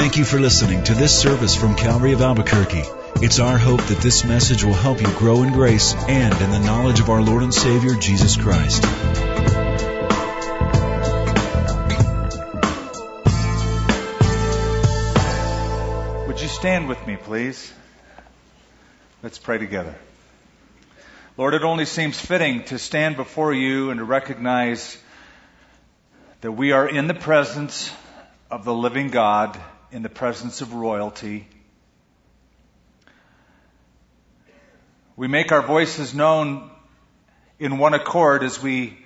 Thank you for listening to this service from Calvary of Albuquerque. It's our hope that this message will help you grow in grace and in the knowledge of our Lord and Savior, Jesus Christ. Would you stand with me, please? Let's pray together. Lord, it only seems fitting to stand before you and to recognize that we are in the presence of the living God, in the presence of royalty. We make our voices known in one accord as we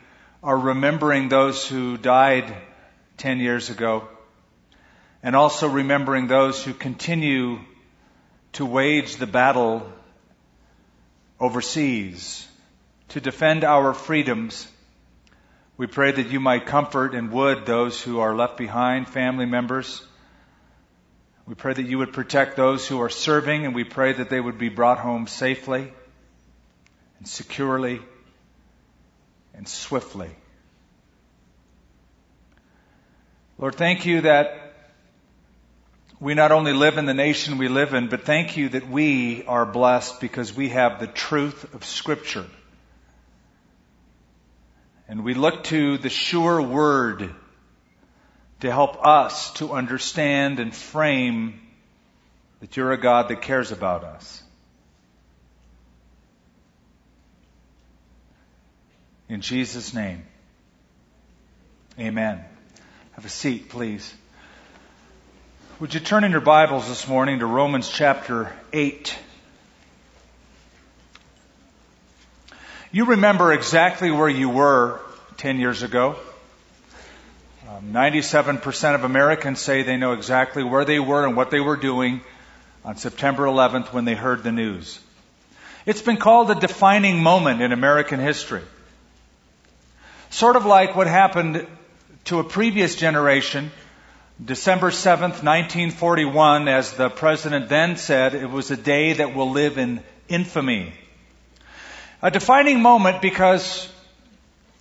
are remembering those who died 10 years ago and also remembering those who continue to wage the battle overseas to defend our freedoms. We pray that you might comfort and would those who are left behind, family members. We pray that you would protect those who are serving, and we pray that they would be brought home safely and securely and swiftly. Lord, thank you that we not only live in the nation we live in, but thank you that we are blessed because we have the truth of Scripture. And we look to the sure word to help us to understand and frame that you're a God that cares about us. In Jesus' name, amen. Have a seat, please. Would you turn in your Bibles this morning to Romans chapter 8? You remember exactly where you were 10 years ago. Um, 97% of Americans say they know exactly where they were and what they were doing on September 11th when they heard the news. It's been called a defining moment in American history. Sort of like what happened to a previous generation December 7th, 1941, as the president then said, it was a day that will live in infamy. A defining moment because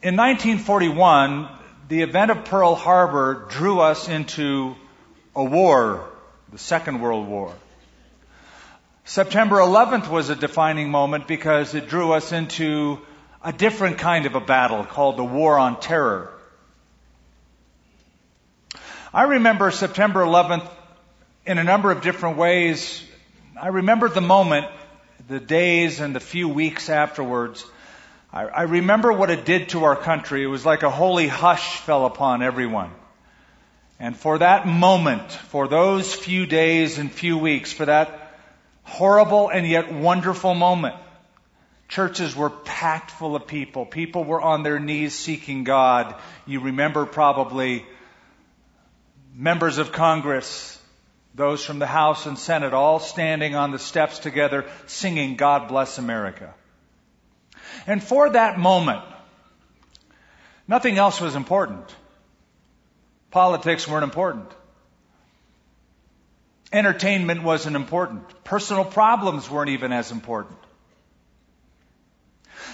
in 1941, the event of Pearl Harbor drew us into a war, the Second World War. September 11th was a defining moment because it drew us into a different kind of a battle called the War on Terror. I remember September 11th in a number of different ways. I remember the moment, the days and the few weeks afterwards. I, I remember what it did to our country. It was like a holy hush fell upon everyone. And for that moment, for those few days and few weeks, for that horrible and yet wonderful moment, churches were packed full of people. People were on their knees seeking God. You remember probably members of Congress, those from the House and Senate, all standing on the steps together singing God Bless America. And for that moment, nothing else was important. Politics weren't important. Entertainment wasn't important. Personal problems weren't even as important.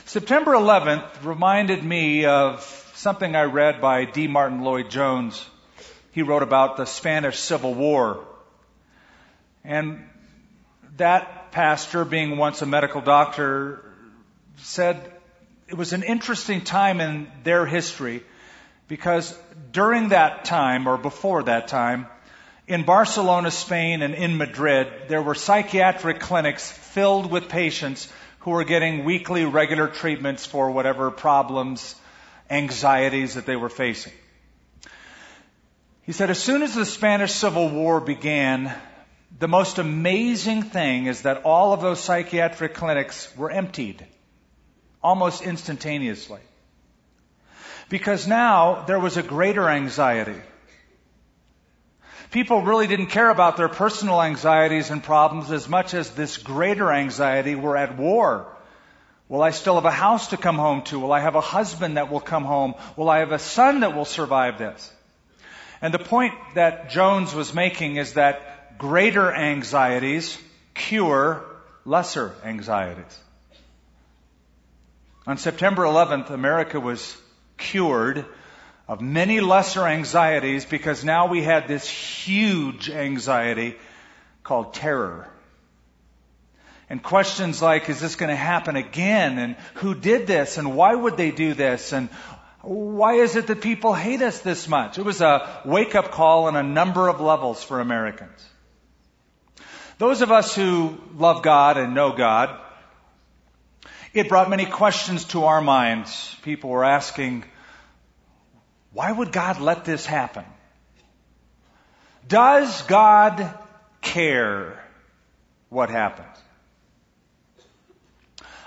September 11th reminded me of something I read by D. Martyn Lloyd Jones he wrote about the Spanish Civil War. And that pastor, being once a medical doctor, said it was an interesting time in their history because during that time, or before that time, in Barcelona, Spain, and in Madrid, there were psychiatric clinics filled with patients who were getting weekly regular treatments for whatever problems, anxieties that they were facing. He said, as soon as the Spanish Civil War began, the most amazing thing is that all of those psychiatric clinics were emptied almost instantaneously. Because now there was a greater anxiety. People really didn't care about their personal anxieties and problems as much as this greater anxiety. We're at war. Will I still have a house to come home to? Will I have a husband that will come home? Will I have a son that will survive this? And the point that Jones was making is that greater anxieties cure lesser anxieties. On September 11th, America was cured of many lesser anxieties because now we had this huge anxiety called terror. And questions like, is this going to happen again? And who did this? And why would they do this? And why is it that people hate us this much? It was a wake up call on a number of levels for Americans. Those of us who love God and know God, it brought many questions to our minds. People were asking, why would God let this happen? Does God care what happens?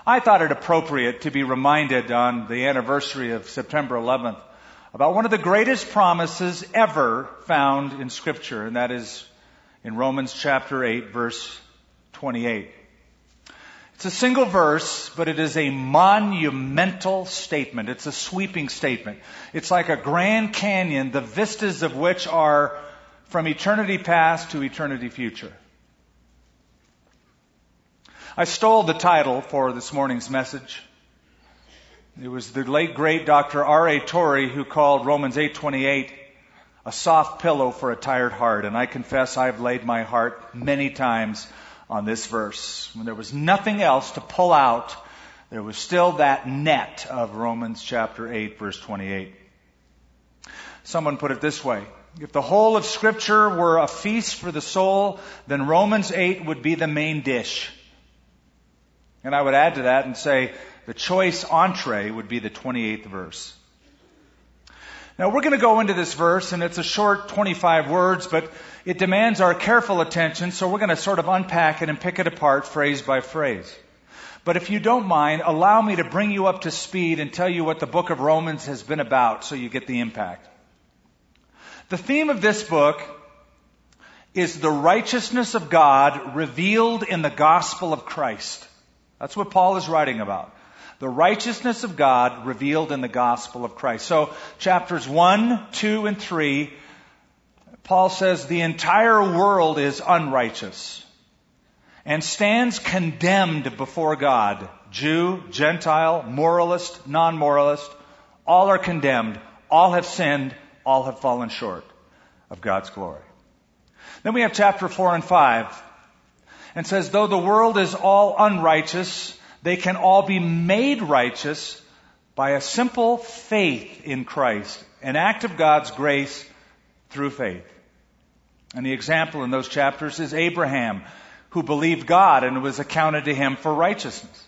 I thought it appropriate to be reminded on the anniversary of September 11th about one of the greatest promises ever found in scripture, and that is in Romans chapter 8 verse 28. It's a single verse, but it is a monumental statement. It's a sweeping statement. It's like a Grand Canyon, the vistas of which are from eternity past to eternity future. I stole the title for this morning's message. It was the late great Dr. R.A. Torrey who called Romans 8:28 a soft pillow for a tired heart, and I confess I've laid my heart many times on this verse. When there was nothing else to pull out, there was still that net of Romans chapter 8 verse 28. Someone put it this way. If the whole of scripture were a feast for the soul, then Romans 8 would be the main dish. And I would add to that and say the choice entree would be the 28th verse. Now we're going to go into this verse and it's a short 25 words, but it demands our careful attention, so we're going to sort of unpack it and pick it apart phrase by phrase. But if you don't mind, allow me to bring you up to speed and tell you what the book of Romans has been about so you get the impact. The theme of this book is the righteousness of God revealed in the gospel of Christ. That's what Paul is writing about. The righteousness of God revealed in the gospel of Christ. So chapters 1, 2, and 3, Paul says the entire world is unrighteous and stands condemned before God. Jew, Gentile, moralist, non-moralist, all are condemned. All have sinned. All have fallen short of God's glory. Then we have chapter 4 and 5 and says, though the world is all unrighteous, they can all be made righteous by a simple faith in Christ, an act of God's grace through faith. And the example in those chapters is Abraham, who believed God and was accounted to him for righteousness.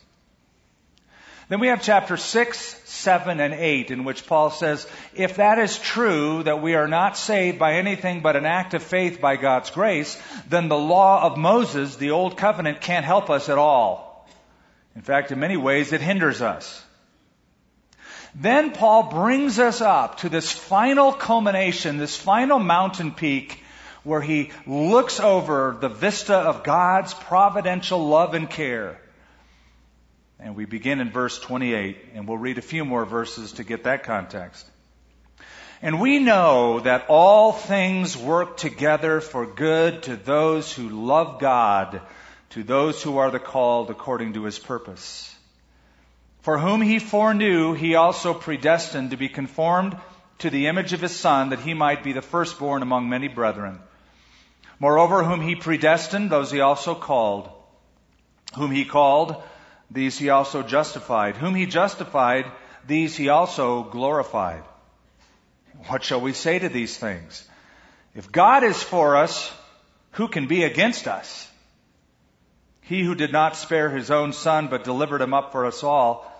Then we have chapter 6, 7, and 8 in which Paul says, if that is true, that we are not saved by anything but an act of faith by God's grace, then the law of Moses, the old covenant, can't help us at all. In fact, in many ways, it hinders us. Then Paul brings us up to this final culmination, this final mountain peak, where he looks over the vista of God's providential love and care and we begin in verse 28, and we'll read a few more verses to get that context. And we know that all things work together for good to those who love God, to those who are the called according to his purpose. For whom he foreknew, he also predestined to be conformed to the image of his son, that he might be the firstborn among many brethren. Moreover, whom he predestined, those he also called. Whom he called, these he also justified. Whom he justified, these he also glorified. What shall we say to these things? If God is for us, who can be against us? He who did not spare his own son, but delivered him up for us all,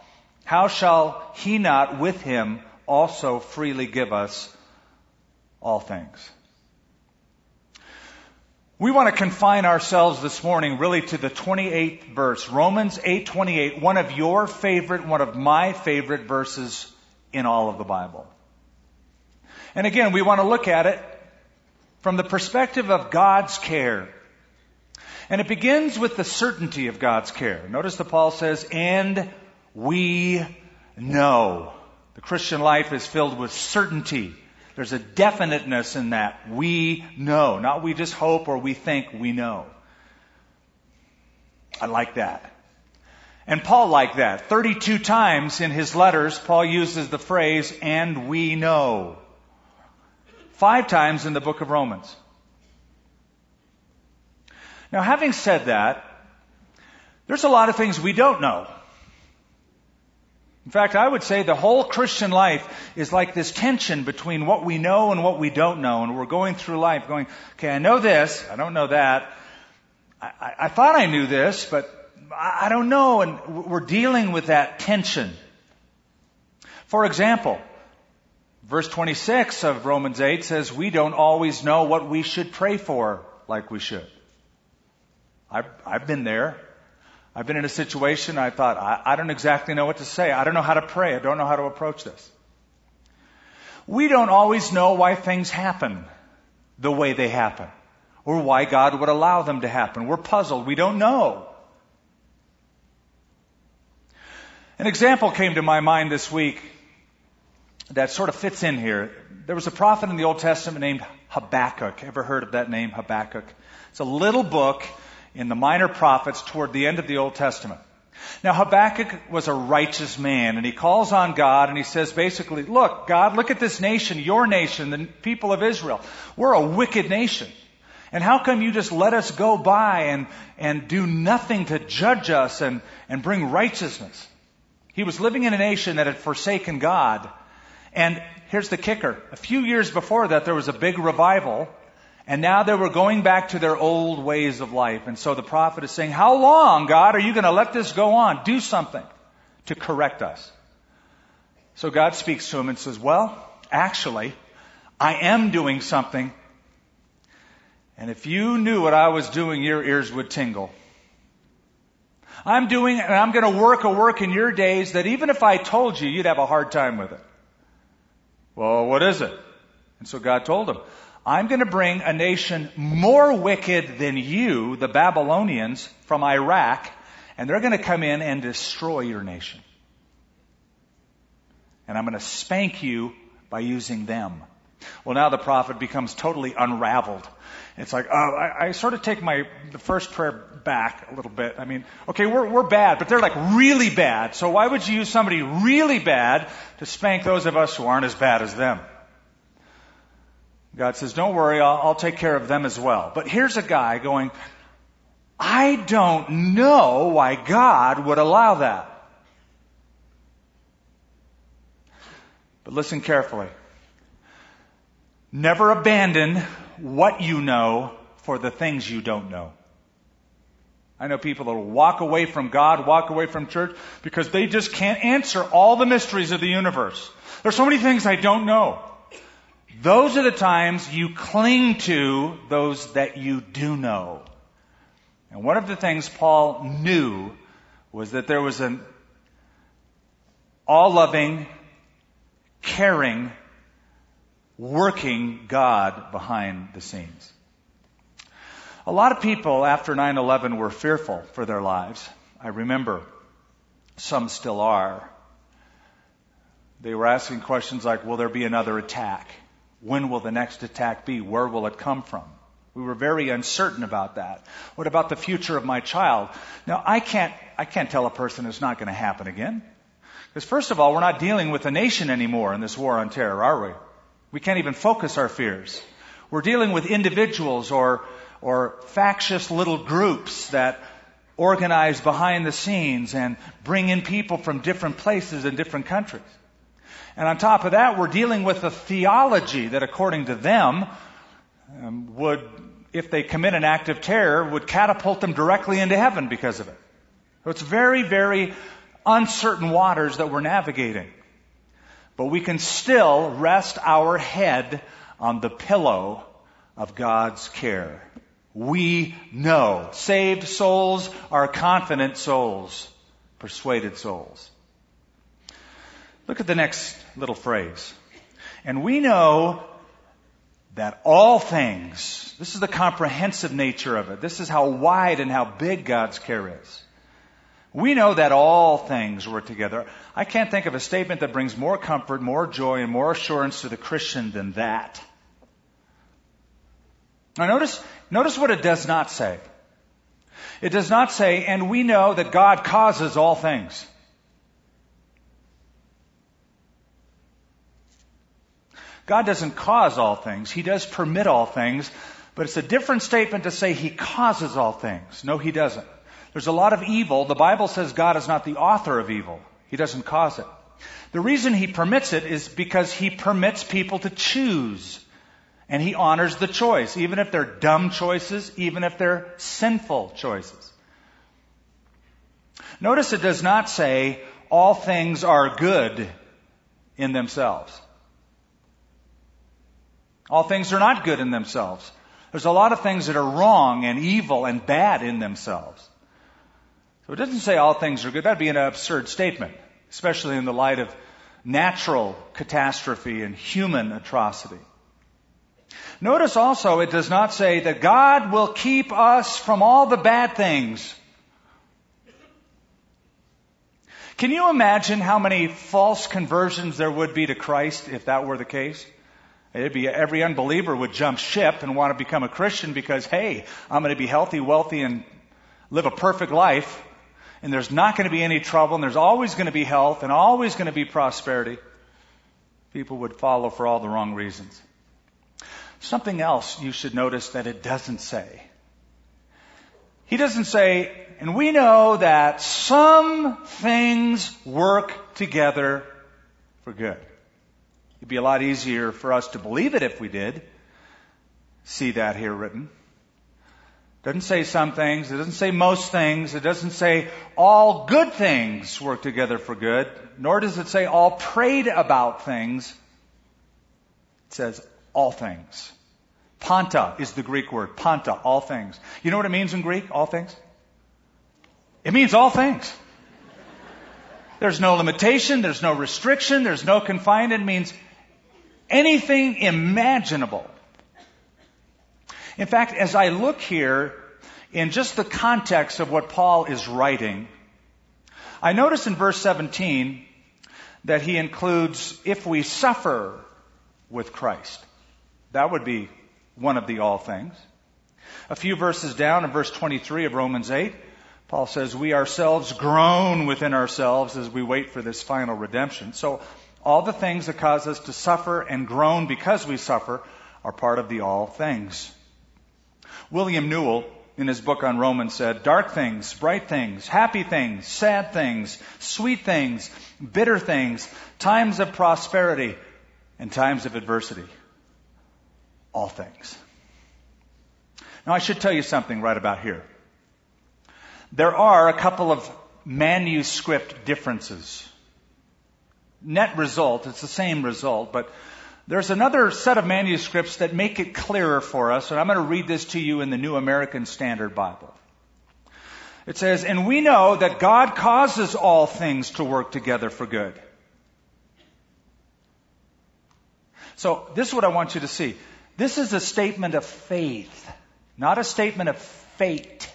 how shall he not with him also freely give us all things? We want to confine ourselves this morning really to the 28th verse, Romans 8:28, one of your favorite, one of my favorite verses in all of the Bible. And again, we want to look at it from the perspective of God's care. And it begins with the certainty of God's care. Notice that Paul says, and we know. The Christian life is filled with certainty there's a definiteness in that. We know. Not we just hope or we think we know. I like that. And Paul liked that. 32 times in his letters, Paul uses the phrase, and we know. five times in the book of Romans. Now, having said that, there's a lot of things we don't know. In fact, I would say the whole Christian life is like this tension between what we know and what we don't know. And we're going through life going, okay, I know this, I don't know that. I, I, I thought I knew this, but I, I don't know. And we're dealing with that tension. For example, verse 26 of Romans 8 says, we don't always know what we should pray for like we should. I've, I've been there. I've been in a situation I thought, I, I don't exactly know what to say. I don't know how to pray. I don't know how to approach this. We don't always know why things happen the way they happen or why God would allow them to happen. We're puzzled. We don't know. An example came to my mind this week that sort of fits in here. There was a prophet in the Old Testament named Habakkuk. Ever heard of that name, Habakkuk? It's a little book in the minor prophets toward the end of the Old Testament. Now Habakkuk was a righteous man and he calls on God and he says basically, look, God, look at this nation, your nation, the people of Israel. We're a wicked nation. And how come you just let us go by and, and do nothing to judge us and, and bring righteousness? He was living in a nation that had forsaken God. And here's the kicker. A few years before that, there was a big revival and now they were going back to their old ways of life. And so the prophet is saying, how long, God, are you going to let this go on? Do something to correct us. So God speaks to him and says, well, actually, I am doing something. And if you knew what I was doing, your ears would tingle. I'm doing, and I'm going to work a work in your days that even if I told you, you'd have a hard time with it. Well, what is it? And so God told him, I'm going to bring a nation more wicked than you, the Babylonians, from Iraq, and they're going to come in and destroy your nation. And I'm going to spank you by using them. Well, now the prophet becomes totally unraveled. It's like, oh, I, I sort of take my the first prayer back a little bit. I mean, okay, we're we're bad, but they're like really bad. So why would you use somebody really bad to spank those of us who aren't as bad as them? God says, don't worry, I'll, I'll take care of them as well. But here's a guy going, I don't know why God would allow that. But listen carefully. Never abandon what you know for the things you don't know. I know people that will walk away from God, walk away from church, because they just can't answer all the mysteries of the universe. There's so many things I don't know. Those are the times you cling to those that you do know. And one of the things Paul knew was that there was an all loving, caring, working God behind the scenes. A lot of people after 9-11 were fearful for their lives. I remember some still are. They were asking questions like, will there be another attack? When will the next attack be? Where will it come from? We were very uncertain about that. What about the future of my child? Now, I can't, I can't tell a person it's not going to happen again. Because first of all, we're not dealing with a nation anymore in this war on terror, are we? We can't even focus our fears. We're dealing with individuals or, or factious little groups that organize behind the scenes and bring in people from different places and different countries. And on top of that, we're dealing with a theology that according to them um, would, if they commit an act of terror, would catapult them directly into heaven because of it. So it's very, very uncertain waters that we're navigating. But we can still rest our head on the pillow of God's care. We know. Saved souls are confident souls, persuaded souls. Look at the next little phrase. And we know that all things, this is the comprehensive nature of it. This is how wide and how big God's care is. We know that all things work together. I can't think of a statement that brings more comfort, more joy, and more assurance to the Christian than that. Now notice, notice what it does not say. It does not say, and we know that God causes all things. God doesn't cause all things. He does permit all things, but it's a different statement to say He causes all things. No, He doesn't. There's a lot of evil. The Bible says God is not the author of evil. He doesn't cause it. The reason He permits it is because He permits people to choose. And He honors the choice, even if they're dumb choices, even if they're sinful choices. Notice it does not say all things are good in themselves. All things are not good in themselves. There's a lot of things that are wrong and evil and bad in themselves. So it doesn't say all things are good. That'd be an absurd statement, especially in the light of natural catastrophe and human atrocity. Notice also it does not say that God will keep us from all the bad things. Can you imagine how many false conversions there would be to Christ if that were the case? It'd be every unbeliever would jump ship and want to become a Christian because, hey, I'm going to be healthy, wealthy, and live a perfect life. And there's not going to be any trouble, and there's always going to be health, and always going to be prosperity. People would follow for all the wrong reasons. Something else you should notice that it doesn't say. He doesn't say, and we know that some things work together for good. It'd be a lot easier for us to believe it if we did. See that here written. It doesn't say some things. It doesn't say most things. It doesn't say all good things work together for good. Nor does it say all prayed about things. It says all things. Panta is the Greek word. Panta, all things. You know what it means in Greek, all things? It means all things. There's no limitation, there's no restriction, there's no confinement. It means anything imaginable. In fact, as I look here in just the context of what Paul is writing, I notice in verse 17 that he includes if we suffer with Christ. That would be one of the all things. A few verses down in verse 23 of Romans 8, Paul says, We ourselves groan within ourselves as we wait for this final redemption. So, all the things that cause us to suffer and groan because we suffer are part of the all things. William Newell, in his book on Romans, said, Dark things, bright things, happy things, sad things, sweet things, bitter things, times of prosperity, and times of adversity. All things. Now, I should tell you something right about here. There are a couple of manuscript differences. Net result, it's the same result, but there's another set of manuscripts that make it clearer for us, and I'm going to read this to you in the New American Standard Bible. It says, And we know that God causes all things to work together for good. So, this is what I want you to see. This is a statement of faith, not a statement of fate.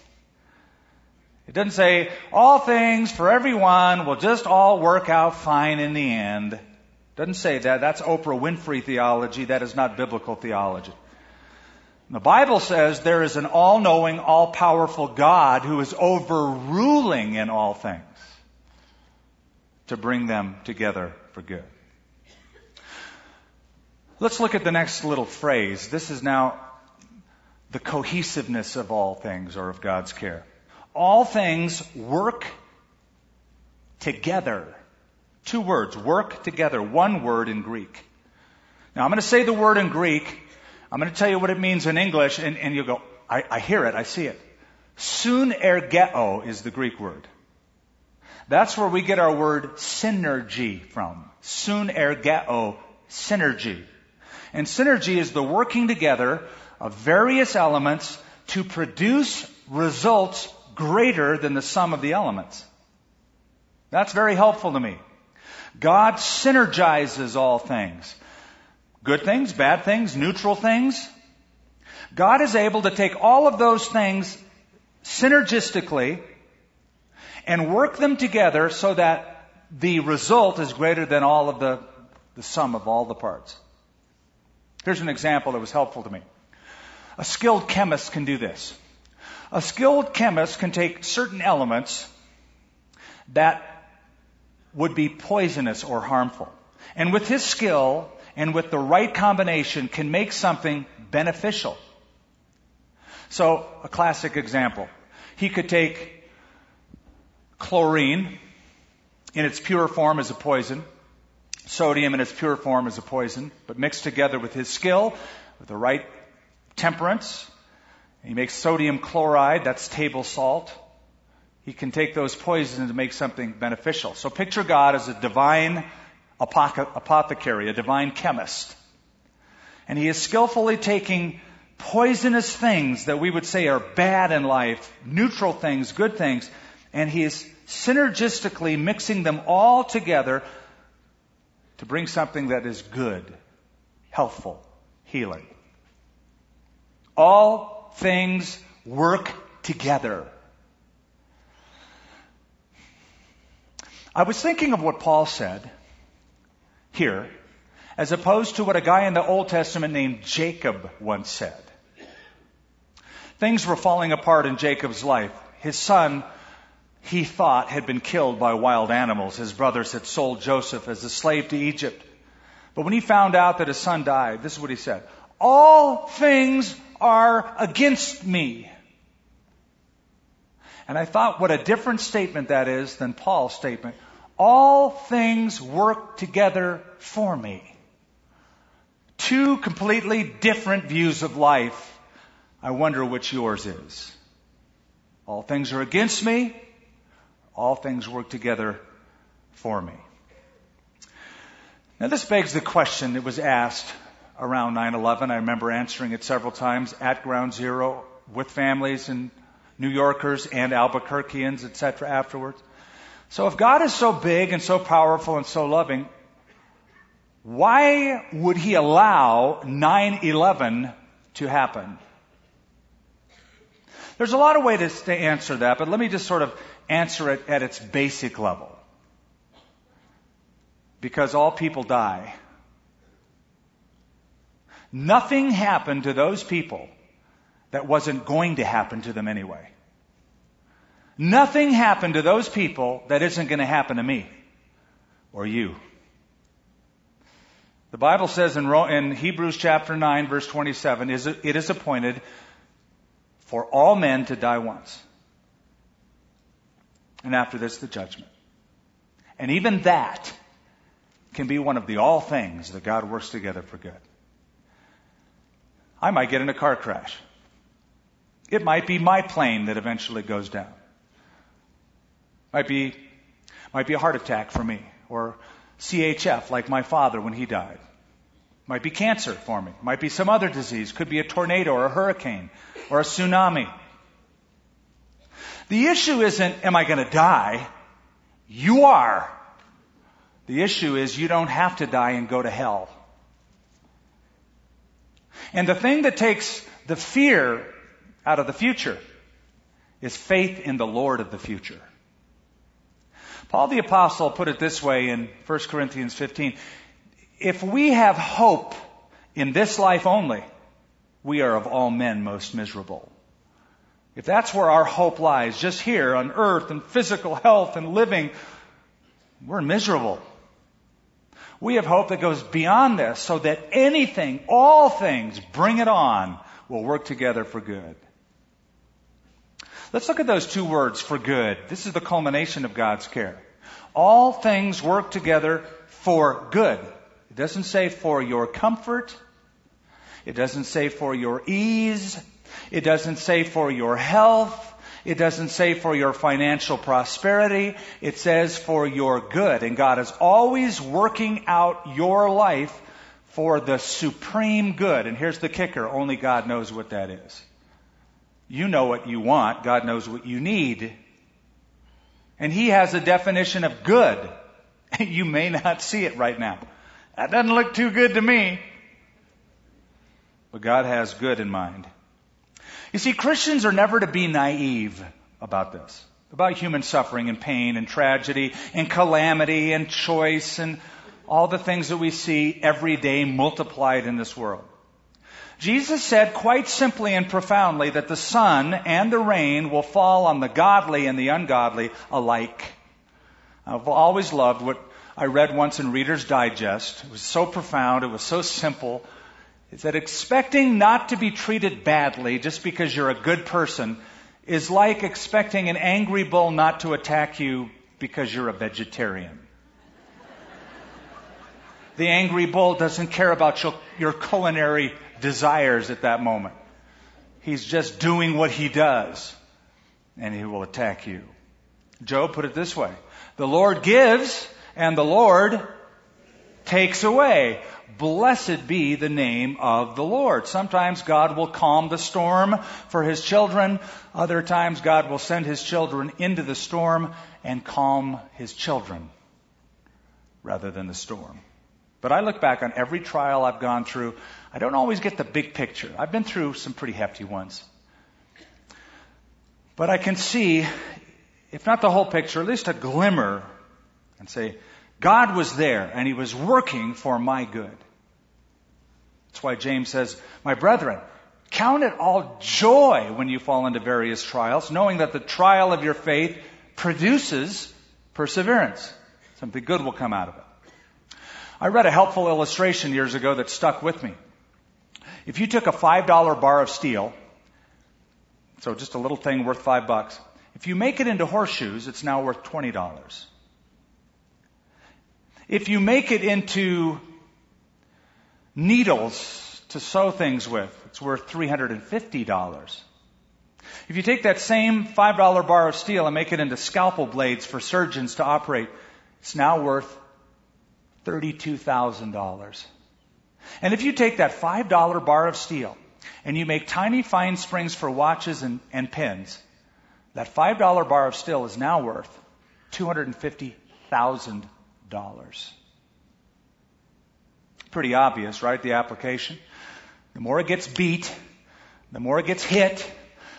It doesn't say all things for everyone will just all work out fine in the end. It doesn't say that. That's Oprah Winfrey theology. That is not biblical theology. The Bible says there is an all-knowing, all-powerful God who is overruling in all things to bring them together for good. Let's look at the next little phrase. This is now the cohesiveness of all things or of God's care all things work together. Two words, work together. One word in Greek. Now I'm going to say the word in Greek. I'm going to tell you what it means in English, and, and you'll go, I, I hear it, I see it. Sunergeo is the Greek word. That's where we get our word synergy from. Sunergeo, synergy. And synergy is the working together of various elements to produce results greater than the sum of the elements. That's very helpful to me. God synergizes all things. Good things, bad things, neutral things. God is able to take all of those things synergistically and work them together so that the result is greater than all of the, the sum of all the parts. Here's an example that was helpful to me. A skilled chemist can do this. A skilled chemist can take certain elements that would be poisonous or harmful. And with his skill and with the right combination can make something beneficial. So, a classic example. He could take chlorine in its pure form as a poison, sodium in its pure form as a poison, but mixed together with his skill, with the right temperance, he makes sodium chloride, that's table salt. He can take those poisons and make something beneficial. So picture God as a divine apothecary, a divine chemist. And he is skillfully taking poisonous things that we would say are bad in life, neutral things, good things, and he is synergistically mixing them all together to bring something that is good, healthful, healing. All things work together. I was thinking of what Paul said here, as opposed to what a guy in the Old Testament named Jacob once said. Things were falling apart in Jacob's life. His son, he thought, had been killed by wild animals. His brothers had sold Joseph as a slave to Egypt. But when he found out that his son died, this is what he said. All things are against me. And I thought what a different statement that is than Paul's statement. All things work together for me. Two completely different views of life. I wonder which yours is. All things are against me. All things work together for me. Now this begs the question that was asked around 9-11. I remember answering it several times at Ground Zero with families and New Yorkers and Albuquerqueans, etc. afterwards. So if God is so big and so powerful and so loving, why would he allow 9-11 to happen? There's a lot of ways to answer that, but let me just sort of answer it at its basic level. Because all people die. Nothing happened to those people that wasn't going to happen to them anyway. Nothing happened to those people that isn't going to happen to me or you. The Bible says in, in Hebrews chapter 9 verse 27, it is appointed for all men to die once. And after this, the judgment. And even that can be one of the all things that God works together for good. I might get in a car crash. It might be my plane that eventually goes down. Might be, might be a heart attack for me, or CHF like my father when he died. Might be cancer for me. Might be some other disease. Could be a tornado or a hurricane or a tsunami. The issue isn't, am I going to die? You are. The issue is you don't have to die and go to hell. And the thing that takes the fear out of the future is faith in the Lord of the future. Paul the apostle put it this way in 1 Corinthians 15. If we have hope in this life only, we are of all men most miserable. If that's where our hope lies, just here on earth and physical health and living, we're miserable. We have hope that goes beyond this so that anything, all things, bring it on, will work together for good. Let's look at those two words, for good. This is the culmination of God's care. All things work together for good. It doesn't say for your comfort. It doesn't say for your ease. It doesn't say for your health. It doesn't say for your financial prosperity. It says for your good. And God is always working out your life for the supreme good. And here's the kicker. Only God knows what that is. You know what you want. God knows what you need. And He has a definition of good. You may not see it right now. That doesn't look too good to me. But God has good in mind. You see, Christians are never to be naive about this, about human suffering and pain and tragedy and calamity and choice and all the things that we see every day multiplied in this world. Jesus said quite simply and profoundly that the sun and the rain will fall on the godly and the ungodly alike. I've always loved what I read once in Reader's Digest. It was so profound, it was so simple. It's that expecting not to be treated badly just because you're a good person is like expecting an angry bull not to attack you because you're a vegetarian. the angry bull doesn't care about your, your culinary desires at that moment. He's just doing what he does, and he will attack you. Job put it this way The Lord gives, and the Lord takes away. Blessed be the name of the Lord. Sometimes God will calm the storm for his children. Other times God will send his children into the storm and calm his children rather than the storm. But I look back on every trial I've gone through. I don't always get the big picture. I've been through some pretty hefty ones. But I can see, if not the whole picture, at least a glimmer and say, God was there and he was working for my good. That's why James says, My brethren, count it all joy when you fall into various trials, knowing that the trial of your faith produces perseverance. Something good will come out of it. I read a helpful illustration years ago that stuck with me. If you took a $5 bar of steel, so just a little thing worth five bucks, if you make it into horseshoes, it's now worth $20. If you make it into needles to sew things with, it's worth $350. If you take that same $5 bar of steel and make it into scalpel blades for surgeons to operate, it's now worth $32,000. And if you take that $5 bar of steel and you make tiny fine springs for watches and, and pins, that $5 bar of steel is now worth $250,000. Pretty obvious, right? The application. The more it gets beat, the more it gets hit,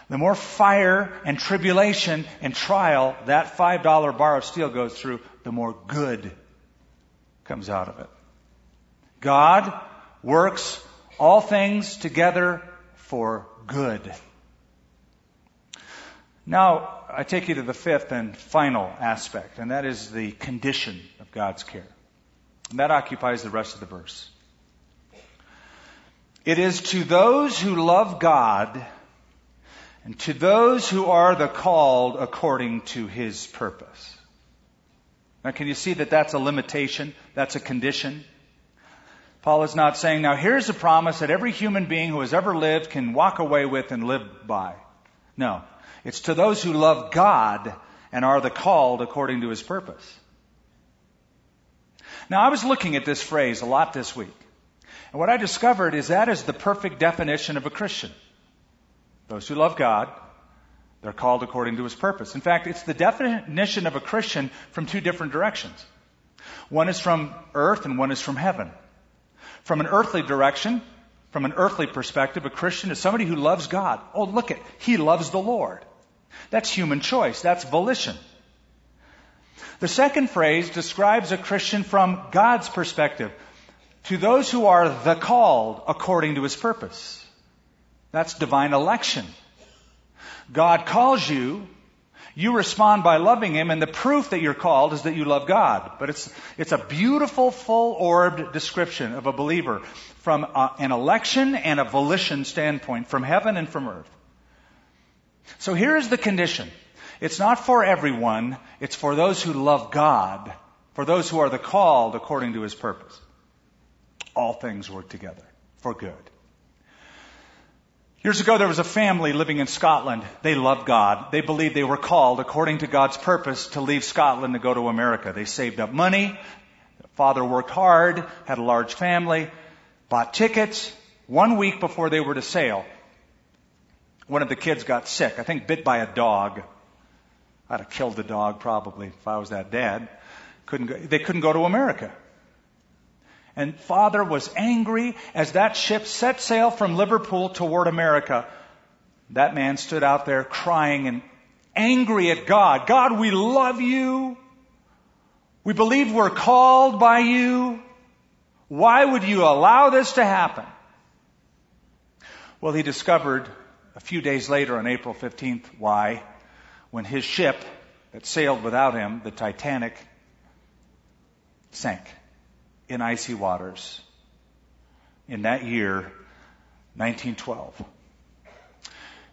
the more fire and tribulation and trial that $5 bar of steel goes through, the more good comes out of it. God works all things together for good. Now, I take you to the fifth and final aspect, and that is the condition of God's care. And that occupies the rest of the verse. It is to those who love God and to those who are the called according to his purpose. Now, can you see that that's a limitation? That's a condition? Paul is not saying, now here's a promise that every human being who has ever lived can walk away with and live by. No. It's to those who love God and are the called according to his purpose. Now, I was looking at this phrase a lot this week. And what I discovered is that is the perfect definition of a Christian. Those who love God, they're called according to his purpose. In fact, it's the definition of a Christian from two different directions. One is from earth and one is from heaven. From an earthly direction, from an earthly perspective, a Christian is somebody who loves God. Oh, look at, he loves the Lord. That's human choice. That's volition. The second phrase describes a Christian from God's perspective. To those who are the called according to his purpose. That's divine election. God calls you, you respond by loving him, and the proof that you're called is that you love God. But it's, it's a beautiful, full orbed description of a believer from a, an election and a volition standpoint, from heaven and from earth. So here's the condition it's not for everyone, it's for those who love God, for those who are the called according to his purpose. All things work together for good. Years ago, there was a family living in Scotland. They loved God. They believed they were called, according to God's purpose, to leave Scotland to go to America. They saved up money. Father worked hard, had a large family, bought tickets. One week before they were to sail, one of the kids got sick. I think bit by a dog. I'd have killed the dog probably if I was that dad. Couldn't go, they couldn't go to America. And father was angry as that ship set sail from Liverpool toward America. That man stood out there crying and angry at God. God, we love you. We believe we're called by you. Why would you allow this to happen? Well, he discovered a few days later on April 15th why when his ship that sailed without him, the Titanic, sank in icy waters in that year, 1912.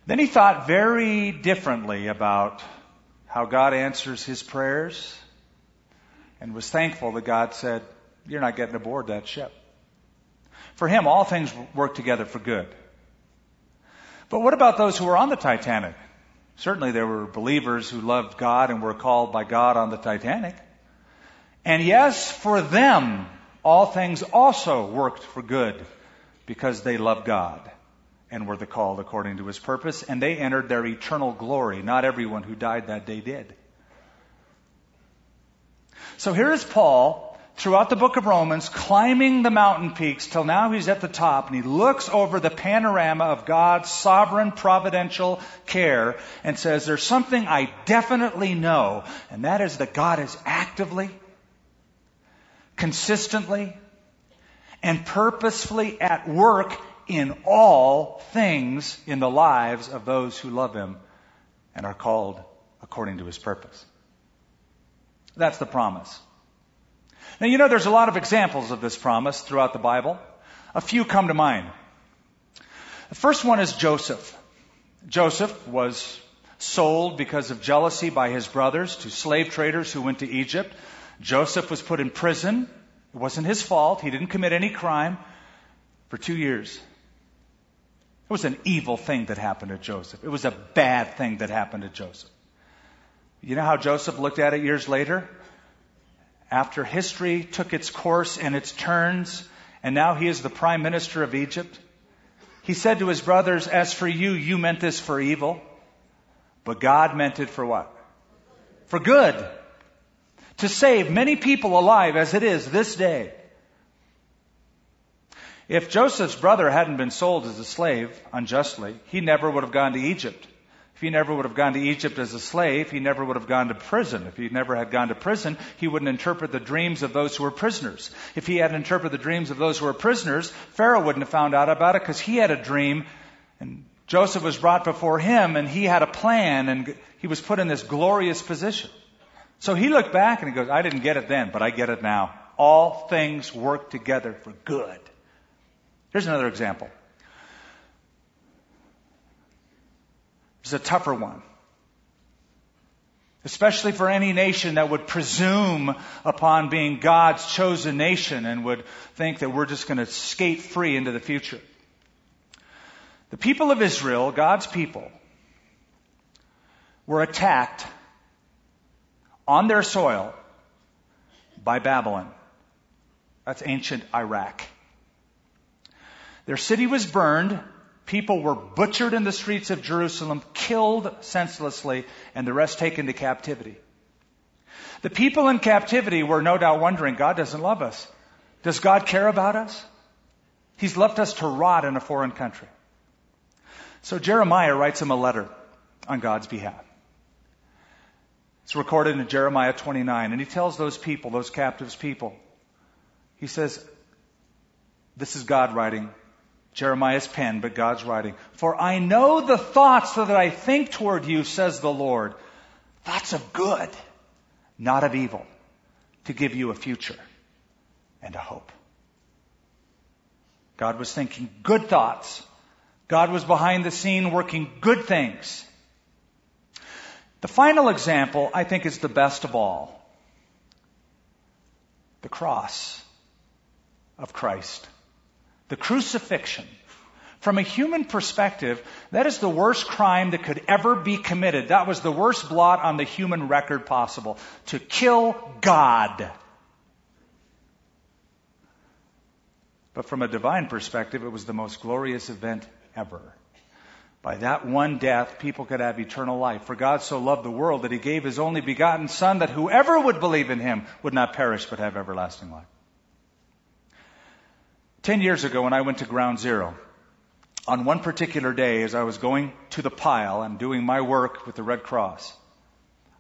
Then he thought very differently about how God answers his prayers and was thankful that God said, You're not getting aboard that ship. For him, all things work together for good. But what about those who were on the Titanic? Certainly there were believers who loved God and were called by God on the Titanic. And yes, for them, all things also worked for good because they loved God and were the called according to his purpose, and they entered their eternal glory. Not everyone who died that day did. So here is Paul throughout the book of Romans, climbing the mountain peaks till now he's at the top and he looks over the panorama of God's sovereign providential care and says, There's something I definitely know, and that is that God is actively, consistently, and purposefully at work in all things in the lives of those who love him and are called according to his purpose. That's the promise. Now, you know, there's a lot of examples of this promise throughout the Bible. A few come to mind. The first one is Joseph. Joseph was sold because of jealousy by his brothers to slave traders who went to Egypt. Joseph was put in prison. It wasn't his fault. He didn't commit any crime for two years. It was an evil thing that happened to Joseph. It was a bad thing that happened to Joseph. You know how Joseph looked at it years later? After history took its course and its turns, and now he is the prime minister of Egypt. He said to his brothers, As for you, you meant this for evil, but God meant it for what? For good. To save many people alive as it is this day. If Joseph's brother hadn't been sold as a slave unjustly, he never would have gone to Egypt. If he never would have gone to Egypt as a slave, he never would have gone to prison. If he never had gone to prison, he wouldn't interpret the dreams of those who were prisoners. If he had interpreted the dreams of those who were prisoners, Pharaoh wouldn't have found out about it because he had a dream and Joseph was brought before him and he had a plan and he was put in this glorious position. So he looked back and he goes, I didn't get it then, but I get it now. All things work together for good. Here's another example. Is a tougher one. Especially for any nation that would presume upon being God's chosen nation and would think that we're just going to skate free into the future. The people of Israel, God's people, were attacked on their soil by Babylon. That's ancient Iraq. Their city was burned People were butchered in the streets of Jerusalem, killed senselessly, and the rest taken to captivity. The people in captivity were no doubt wondering, God doesn't love us. Does God care about us? He's left us to rot in a foreign country. So Jeremiah writes him a letter on God's behalf. It's recorded in Jeremiah 29, and he tells those people, those captives people, he says, this is God writing Jeremiah's pen, but God's writing. For I know the thoughts that I think toward you, says the Lord. Thoughts of good, not of evil, to give you a future and a hope. God was thinking good thoughts. God was behind the scene working good things. The final example, I think, is the best of all. The cross of Christ. The crucifixion. From a human perspective, that is the worst crime that could ever be committed. That was the worst blot on the human record possible. To kill God. But from a divine perspective, it was the most glorious event ever. By that one death, people could have eternal life. For God so loved the world that he gave his only begotten Son that whoever would believe in him would not perish but have everlasting life. Ten years ago, when I went to Ground Zero, on one particular day, as I was going to the pile and doing my work with the Red Cross,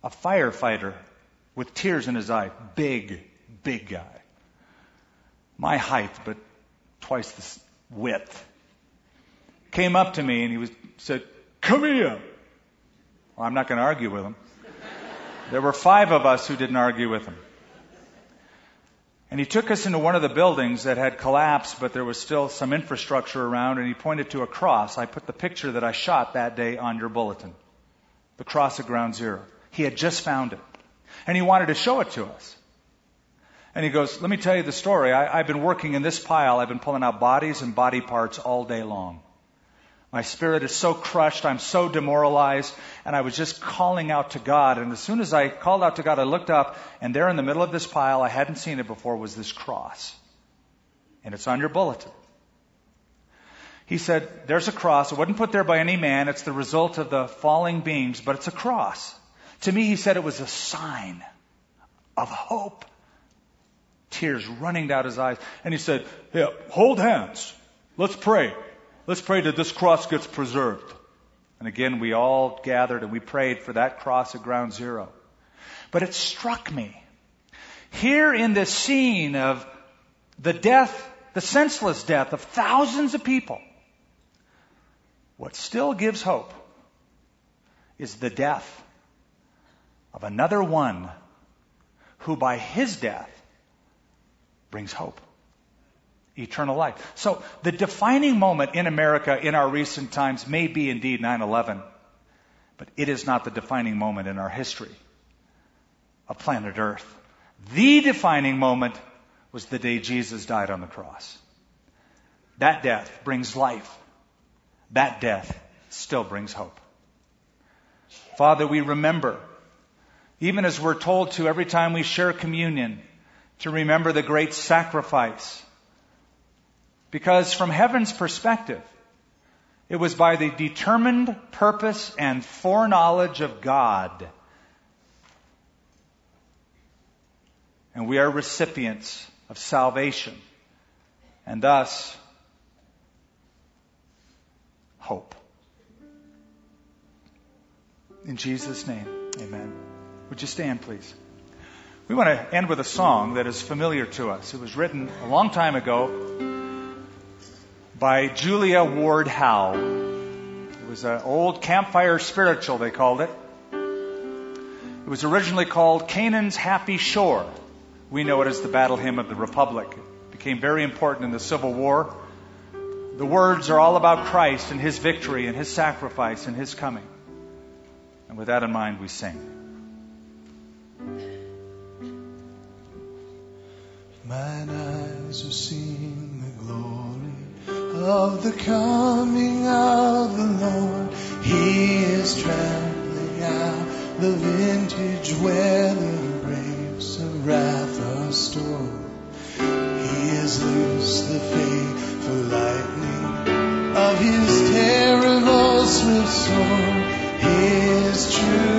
a firefighter with tears in his eye, big, big guy, my height, but twice the width, came up to me and he was, said, Come here. Well, I'm not going to argue with him. There were five of us who didn't argue with him. And he took us into one of the buildings that had collapsed, but there was still some infrastructure around, and he pointed to a cross. I put the picture that I shot that day on your bulletin. The cross at ground zero. He had just found it. And he wanted to show it to us. And he goes, let me tell you the story. I, have been working in this pile. I've been pulling out bodies and body parts all day long. My spirit is so crushed. I'm so demoralized. And I was just calling out to God. And as soon as I called out to God, I looked up and there in the middle of this pile, I hadn't seen it before, was this cross. And it's on your bulletin. He said, there's a cross. It wasn't put there by any man. It's the result of the falling beams, but it's a cross. To me, he said it was a sign of hope. Tears running down his eyes. And he said, yeah, hold hands. Let's pray. Let's pray that this cross gets preserved. And again, we all gathered and we prayed for that cross at ground zero. But it struck me. Here in this scene of the death, the senseless death of thousands of people, what still gives hope is the death of another one who by his death brings hope. Eternal life. So the defining moment in America in our recent times may be indeed 9-11, but it is not the defining moment in our history of planet Earth. The defining moment was the day Jesus died on the cross. That death brings life. That death still brings hope. Father, we remember even as we're told to every time we share communion, to remember the great sacrifice. Because from heaven's perspective, it was by the determined purpose and foreknowledge of God. And we are recipients of salvation. And thus, hope. In Jesus' name, amen. Would you stand, please? We want to end with a song that is familiar to us. It was written a long time ago by Julia Ward Howe. It was an old campfire spiritual, they called it. It was originally called Canaan's Happy Shore. We know it as the battle hymn of the Republic. It became very important in the Civil War. The words are all about Christ and His victory and His sacrifice and His coming. And with that in mind, we sing. Mine eyes have seen of the coming of the Lord. He is trampling out the vintage where the grapes of wrath are stored. He has loosed the fateful lightning of his terrible swift sword. His truth